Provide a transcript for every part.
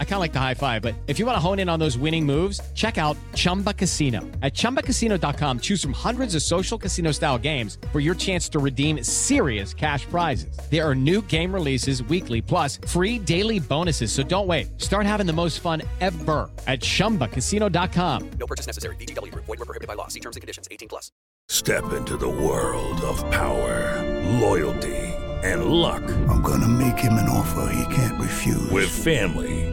I kind of like the high five, but if you want to hone in on those winning moves, check out Chumba Casino. At ChumbaCasino.com, choose from hundreds of social casino style games for your chance to redeem serious cash prizes. There are new game releases weekly, plus free daily bonuses. So don't wait. Start having the most fun ever at ChumbaCasino.com. No purchase necessary. VGW Group. Void were prohibited by law. See terms and conditions. 18 plus. Step into the world of power, loyalty, and luck. I'm gonna make him an offer he can't refuse. With family,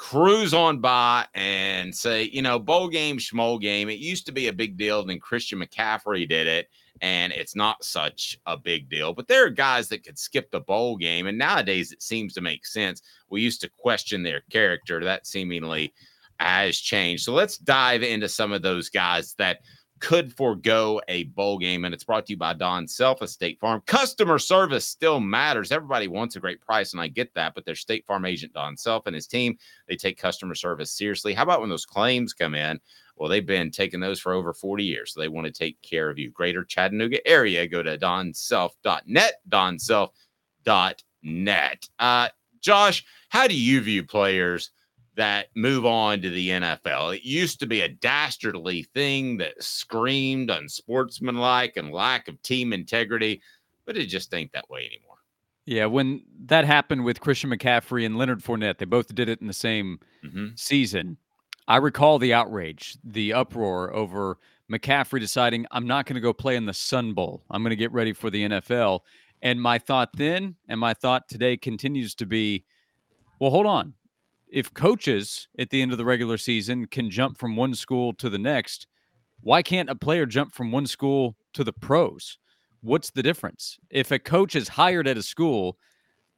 cruise on by and say, you know, bowl game, schmoll game. It used to be a big deal, then Christian McCaffrey did it, and it's not such a big deal. But there are guys that could skip the bowl game, and nowadays it seems to make sense. We used to question their character. That seemingly has changed. So let's dive into some of those guys that could forego a bowl game. And it's brought to you by Don Self, a State Farm. Customer service still matters. Everybody wants a great price, and I get that, but their State Farm agent, Don Self, and his team, they take customer service seriously. How about when those claims come in? Well, they've been taking those for over 40 years. So they want to take care of you. Greater Chattanooga area, go to donself.net, donself.net. Uh, Josh, how do you view players that move on to the NFL? It used to be a dastardly thing that screamed unsportsmanlike and lack of team integrity, but it just ain't that way anymore. Yeah, when that happened with Christian McCaffrey and Leonard Fournette, they both did it in the same Mhm. season. I recall the outrage, the uproar over McCaffrey deciding, I'm not going to go play in the Sun Bowl. I'm going to get ready for the NFL. And my thought then and my thought today continues to be well, hold on. If coaches at the end of the regular season can jump from one school to the next, why can't a player jump from one school to the pros? What's the difference? If a coach is hired at a school,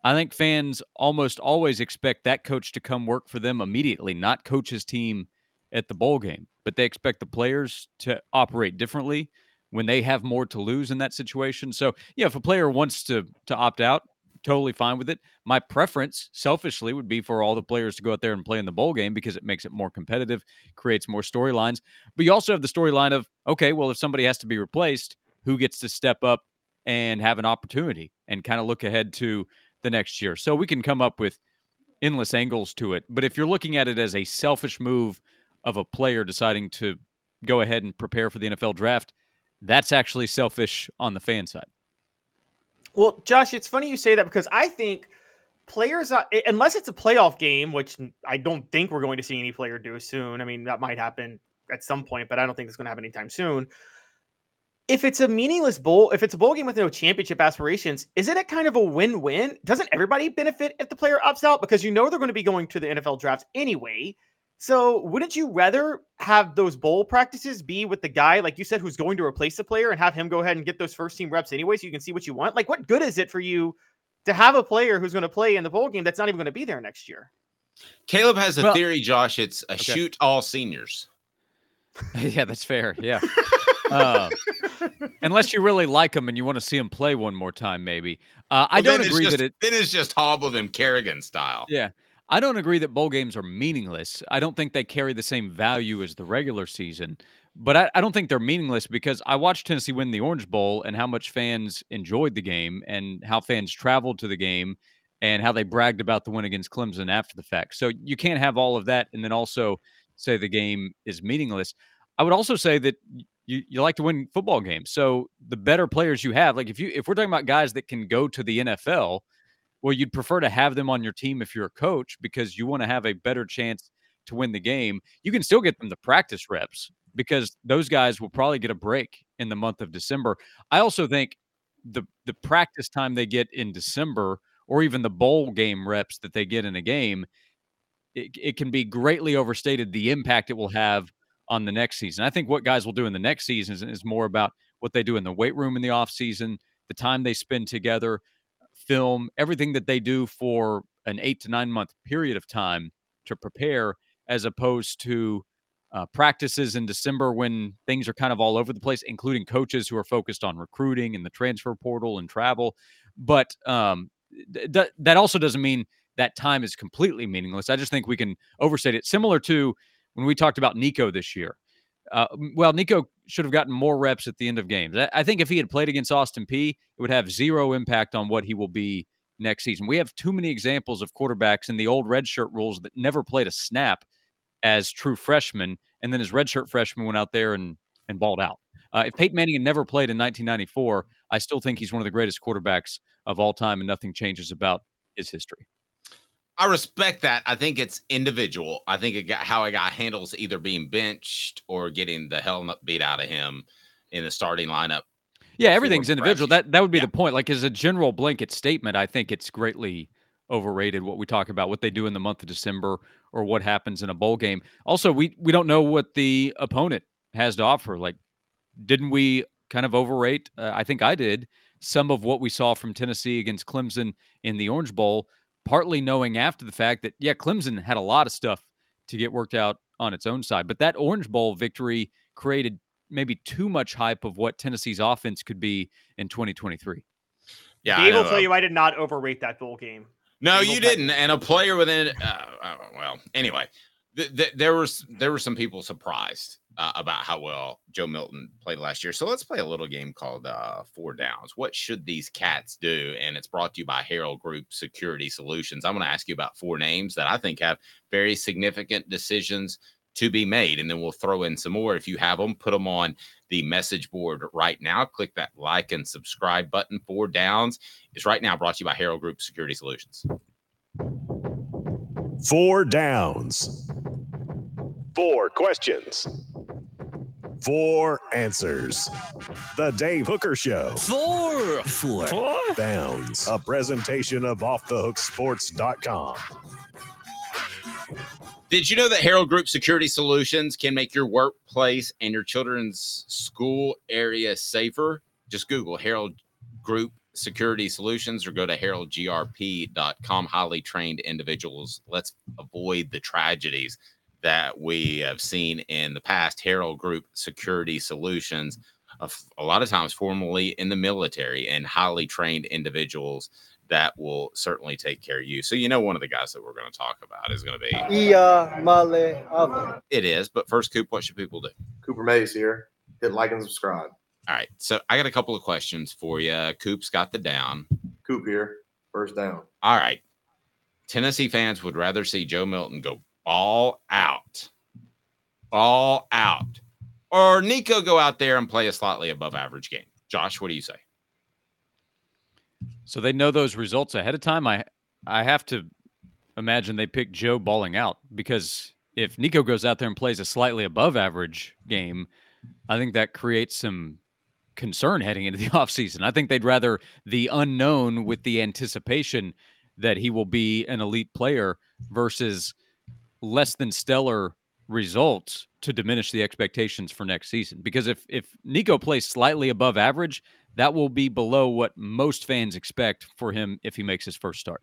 I think fans almost always expect that coach to come work for them immediately, not coach his team at the bowl game. But they expect the players to operate differently when they have more to lose in that situation. So, yeah, if a player wants to to opt out, totally fine with it. My preference, selfishly, would be for all the players to go out there and play in the bowl game because it makes it more competitive, creates more storylines. But you also have the storyline of, okay, well, if somebody has to be replaced, who gets to step up and have an opportunity and kind of look ahead to the next year? So we can come up with endless angles to it. But if you're looking at it as a selfish move of a player deciding to go ahead and prepare for the NFL draft, that's actually selfish on the fan side. Well, Josh, it's funny you say that because I think players, unless it's a playoff game, which I don't think we're going to see any player do soon. I mean, that might happen at some point, but I don't think it's going to happen anytime soon. If it's a meaningless bowl, if it's a bowl game with no championship aspirations, isn't it kind of a win-win? Doesn't everybody benefit if the player opts out because you know they're going to be going to the NFL drafts anyway? So wouldn't you rather have those bowl practices be with the guy, like you said, who's going to replace the player and have him go ahead and get those first team reps anyway so you can see what you want? Like, what good is it for you to have a player who's going to play in the bowl game that's not even going to be there next year? Caleb has a Well- theory, Josh. It's a Okay. shoot all seniors. yeah, that's fair. Yeah. Uh, unless you really like him and you want to see him play one more time, maybe. Uh, I Well, then don't it's agree just, that it. Then it's just hobble them Kerrigan style. Yeah. I don't agree that bowl games are meaningless. I don't think they carry the same value as the regular season, but I, I don't think they're meaningless because I watched Tennessee win the Orange Bowl and how much fans enjoyed the game and how fans traveled to the game and how they bragged about the win against Clemson after the fact. So you can't have all of that and then also say the game is meaningless. I would also say that you, you like to win football games. So the better players you have, like if you if we're talking about guys that can go to the NFL, well, you'd prefer to have them on your team if you're a coach because you want to have a better chance to win the game. You can still get them the practice reps because those guys will probably get a break in the month of December. I also think the the practice time they get in December or even the bowl game reps that they get in a game, it, it can be greatly overstated the impact it will have on the next season. I think what guys will do in the next season is, is more about what they do in the weight room in the off season, the time they spend together, film, everything that they do for an eight to nine month period of time to prepare, as opposed to uh, practices in December when things are kind of all over the place, including coaches who are focused on recruiting and the transfer portal and travel. But um, th- that also doesn't mean that time is completely meaningless. I just think we can overstate it. Similar to when we talked about Nico this year. Uh, well, Nico should have gotten more reps at the end of games. I think if he had played against Austin Peay, it would have zero impact on what he will be next season. We have too many examples of quarterbacks in the old redshirt rules that never played a snap as true freshmen, and then his redshirt freshman went out there and and balled out. Uh, if Peyton Manning had never played in 1994, I still think he's one of the greatest quarterbacks of all time, and nothing changes about his history. I respect that. I think it's individual. I think it got, how a guy handles either being benched or getting the hell beat out of him in the starting lineup. Yeah, everything's individual. That that would be yeah. the point. Like as a general blanket statement, I think it's greatly overrated what we talk about, what they do in the month of December or what happens in a bowl game. Also, we we don't know what the opponent has to offer. Like, didn't we kind of overrate? Uh, I think I did some of what we saw from Tennessee against Clemson in the Orange Bowl partly knowing after the fact that, yeah, Clemson had a lot of stuff to get worked out on its own side. But that Orange Bowl victory created maybe too much hype of what Tennessee's offense could be in 2023. Yeah, Dave will tell you I did not overrate that bowl game. No, you didn't. And a player within, uh, uh, well, anyway, th- th- there was there were some people surprised uh, about how well Joe Milton played last year. So let's play a little game called uh, Four Downs. What should these cats do? And it's brought to you by Herald Group Security Solutions. I'm going to ask you about four names that I think have very significant decisions to be made. And then we'll throw in some more. If you have them, put them on the message board right now. Click that like and subscribe button. Four Downs is right now brought to you by Herald Group Security Solutions. Four Downs. Four questions Four answers. The Dave Hooker Show. Four. Four. Four. Downs. A presentation of OffTheHookSports.com. Did you know that Herald Group Security Solutions can make your workplace and your children's school area safer? Just Google Herald Group Security Solutions or go to heraldgrp.com. Highly trained individuals. Let's avoid the tragedies that we have seen in the past. Herald Group Security Solutions, mm-hmm. a lot of times formerly in the military and highly trained individuals that will certainly take care of you. So you know one of the guys that we're going to talk about is going to be Iamaleava It is, but first, Coop, what should people do? Cooper Mays here. Hit like and subscribe. All right, so I got a couple of questions for you. Coop's got the down. Coop here, first down. All right. Tennessee fans would rather see Joe Milton go all out, all out, or Nico go out there and play a slightly above average game. Josh, what do you say? So they know those results ahead of time. I I have to imagine they pick Joe balling out because if Nico goes out there and plays a slightly above average game, I think that creates some concern heading into the offseason. I think they'd rather the unknown with the anticipation that he will be an elite player versus less than stellar results to diminish the expectations for next season. Because if if Nico plays slightly above average, that will be below what most fans expect for him if he makes his first start.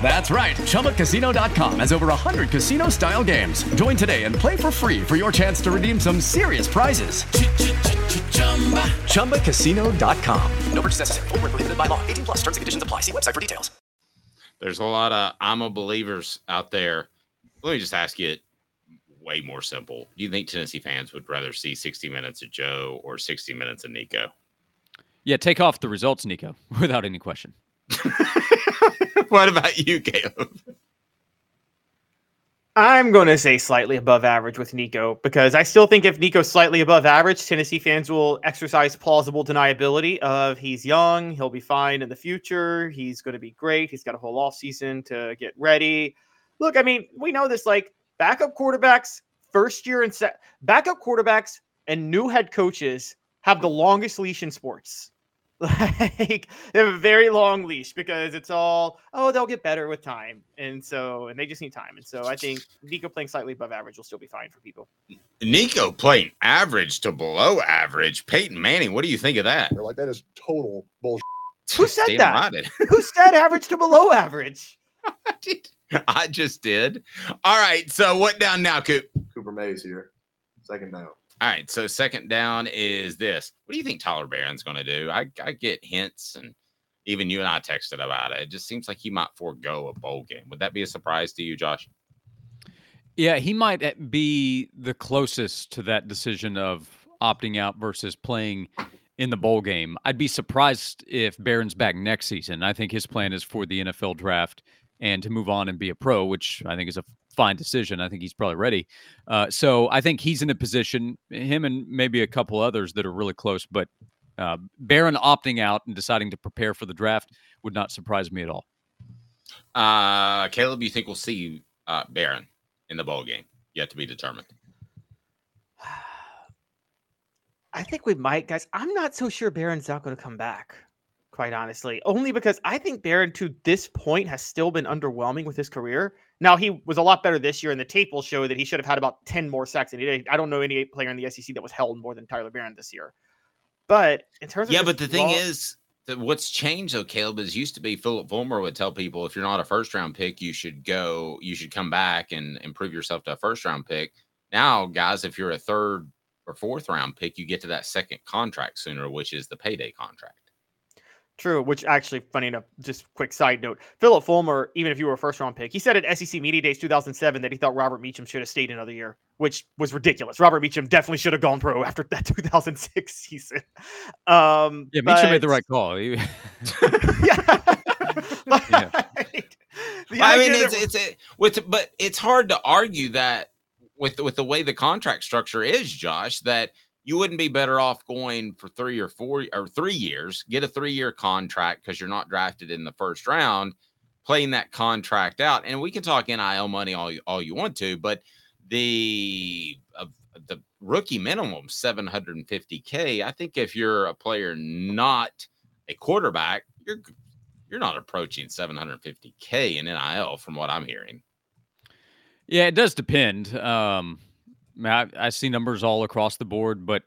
That's right. ChumbaCasino.com has over 100 casino style games. Join today and play for free for your chance to redeem some serious prizes. ChumbaCasino.com. No purchase necessary. Void where prohibited by law. 18 plus. Terms and conditions apply. See website for details. There's a lot of I'm a believers out there. Let me just ask you it way more simple. Do you think Tennessee fans would rather see 60 minutes of Joe or 60 minutes of Nico? Yeah, take off the results, Nico, without any question. what about you, Caleb? I'm going to say slightly above average with Nico because I still think if Nico's slightly above average, Tennessee fans will exercise plausible deniability of he's young, he'll be fine in the future, he's going to be great, he's got a whole off season to get ready. Look, I mean, we know this like backup quarterbacks, first year and set backup quarterbacks and new head coaches have the longest leash in sports. Like they have a very long leash because it's all oh they'll get better with time and so and they just need time and so I think Nico playing slightly above average will still be fine for people. Nico playing average to below average. Peyton Manning, what do you think of that? Like that is total bullshit. Who said Damn that? right Who said average to below average? I just did. All right. So what down now, Coop? Cooper Mays here. Second down. All right. So second down is this. What do you think Tyler Baron's going to do? I, I get hints, and even you and I texted about it. It just seems like he might forego a bowl game. Would that be a surprise to you, Josh? Yeah, he might eh, be the closest to that decision of opting out versus playing in the bowl game. I'd be surprised if Baron's back next season. I think his plan is for the NFL draft and to move on and be a pro, which I think is a fine decision. I think he's probably ready. Uh, so I think he's in a position, him and maybe a couple others that are really close, but uh, Baron opting out and deciding to prepare for the draft would not surprise me at all. Uh, Caleb, you think we'll see uh, Baron in the bowl game? Yet to be determined. I think we might, guys. I'm not so sure Baron's not going to come back, quite honestly. Only because I think Baron to this point has still been underwhelming with his career. Now he was a lot better this year, and the tape will show that he should have had about 10 more sacks. And he did. I don't know any player in the SEC that was held more than Tyler Baron this year. But in terms of Yeah, but the thing raw- is that what's changed though, Caleb, is used to be Phillip Fulmer would tell people if you're not a first round pick, you should go, you should come back and improve yourself to a first round pick. Now, guys, if you're a third or fourth round pick, you get to that second contract sooner, which is the payday contract. True, which actually, funny enough, just quick side note Phillip Fulmer, even if you were a first round pick, he said at SEC Media Days 2007 that he thought Robert Meacham should have stayed another year, which was ridiculous. Robert Meacham definitely should have gone pro after that 2006 season. Um, Yeah, Mitchell made the right call. He- The I mean, it's that- it's a, with, but it's hard to argue that with with the way the contract structure is, Josh, that you wouldn't be better off going for three or four or three years, get a three year contract because you're not drafted in the first round, playing that contract out. And we can talk NIL money all you, all you want to, but the uh, the rookie minimum 750k. I think if you're a player not a quarterback, you're you're not approaching 750k in NIL from what I'm hearing. Yeah, it does depend. Um, I, I, see numbers all across the board, but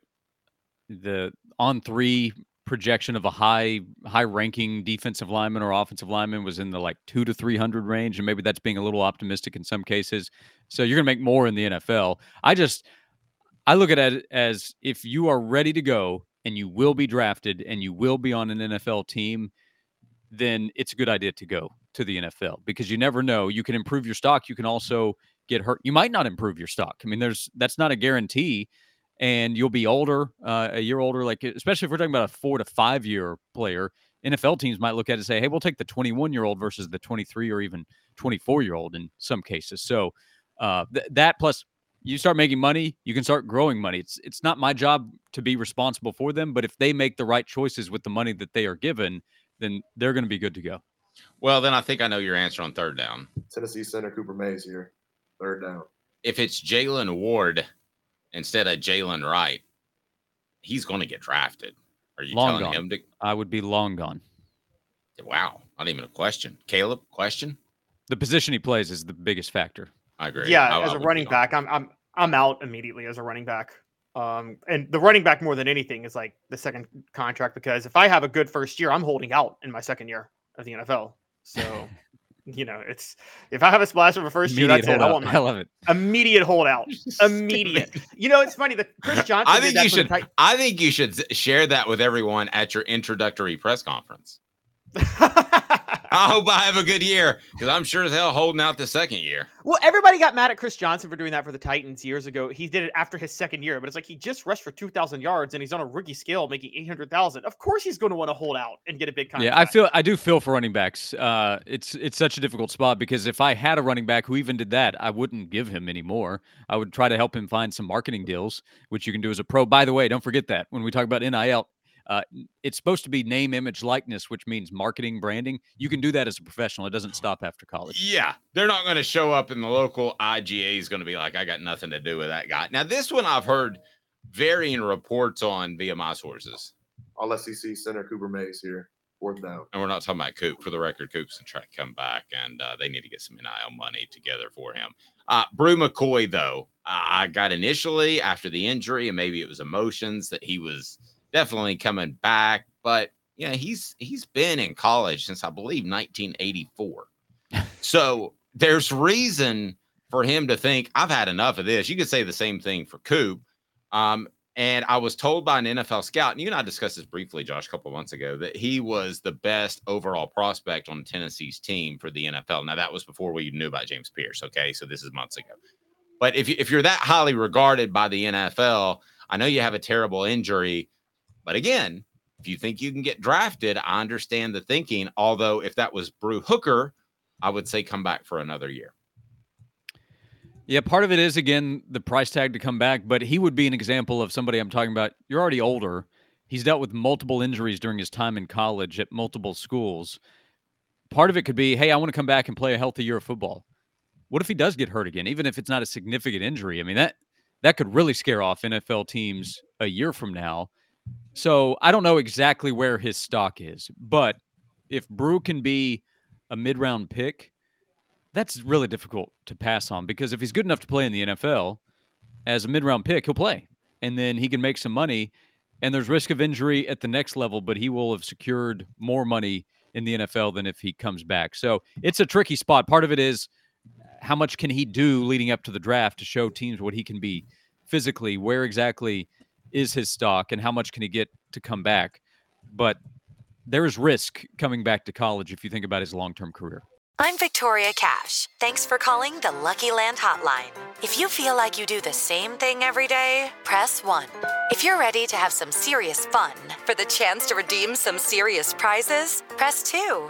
the On3 projection of a high high ranking defensive lineman or offensive lineman was in the like two to three hundred range, and maybe that's being a little optimistic in some cases. So you're gonna make more in the NFL. I just I look at it as if you are ready to go and you will be drafted and you will be on an NFL team, then it's a good idea to go to the NFL because you never know. You can improve your stock. You can also get hurt. You might not improve your stock. I mean, there's that's not a guarantee, and you'll be older, uh, a year older. Like especially if we're talking about a four to five year player, NFL teams might look at it and say, hey, we'll take the 21 year old versus the 23 or even 24 year old in some cases. So uh, th- that plus you start making money, you can start growing money. It's it's not my job to be responsible for them, but if they make the right choices with the money that they are given, then they're going to be good to go. Well, then I think I know your answer on third down. Tennessee center Cooper Mays here. Third down. If it's Jaylen Ward instead of Jaylen Wright, he's going to get drafted. Are you long telling gone. him to? I would be long gone. Wow, not even a question. Caleb, question. The position he plays is the biggest factor. I agree. Yeah, I- I as a running back, I'm I'm I'm out immediately as a running back. Um, and the running back more than anything is like the second contract because if I have a good first year, I'm holding out in my second year of the NFL. So, you know, it's if I have a splash of a first year, that's it. I want my I love it. immediate holdout. Immediate. you know, it's funny that Chris Johnson. I think you should. Tit- I think you should share that with everyone at your introductory press conference. I hope I have a good year because I'm sure as hell holding out the second year. Well, everybody got mad at Chris Johnson for doing that for the Titans years ago. He did it after his second year, but it's like he just rushed for 2,000 yards and he's on a rookie scale making 800,000. Of course, he's going to want to hold out and get a big contract. Yeah, I feel I do feel for running backs. Uh, it's it's such a difficult spot because if I had a running back who even did that, I wouldn't give him any more. I would try to help him find some marketing deals, which you can do as a pro. By the way, don't forget that when we talk about NIL, uh, it's supposed to be name, image, likeness, which means marketing, branding. You can do that as a professional. It doesn't stop after college. Yeah, they're not going to show up in the local IGA is going to be like, I got nothing to do with that guy. Now, this one I've heard varying reports on via my sources, All SEC center Cooper Mays here. Fourth down. and we're not talking about Coop. For the record, Coop's and try to come back, and uh, they need to get some NIL money together for him. Uh, Bru McCoy, though, I got initially after the injury, and maybe it was emotions that he was definitely coming back, but yeah, he's he's been in college since I believe 1984. So there's reason for him to think I've had enough of this. You could say the same thing for Coop. Um, and I was told by an NFL scout, and you and I discussed this briefly, Josh, a couple of months ago, that he was the best overall prospect on Tennessee's team for the NFL. Now that was before we knew about James Pearce. Okay, so this is months ago. But if you, if you're that highly regarded by the NFL, I know you have a terrible injury, but again, if you think you can get drafted, I understand the thinking. Although if that was Brew Hooker, I would say come back for another year. Yeah, part of it is again the price tag to come back, but he would be an example of somebody I'm talking about. You're already older. He's dealt with multiple injuries during his time in college at multiple schools. Part of it could be, hey, I want to come back and play a healthy year of football. What if he does get hurt again, even if it's not a significant injury? I mean, that that could really scare off NFL teams a year from now. So I don't know exactly where his stock is, but if Bru can be a mid-round pick, that's really difficult to pass on because if he's good enough to play in the NFL as a mid-round pick, he'll play, and then he can make some money. And there's risk of injury at the next level, but he will have secured more money in the NFL than if he comes back. So it's a tricky spot. Part of it is how much can he do leading up to the draft to show teams what he can be physically? Where exactly is his stock, and how much can he get to come back? But there is risk coming back to college if you think about his long-term career. I'm Victoria Cash. Thanks for calling the Lucky Land Hotline. If you feel like you do the same thing every day, press 1. If you're ready to have some serious fun for the chance to redeem some serious prizes, press 2.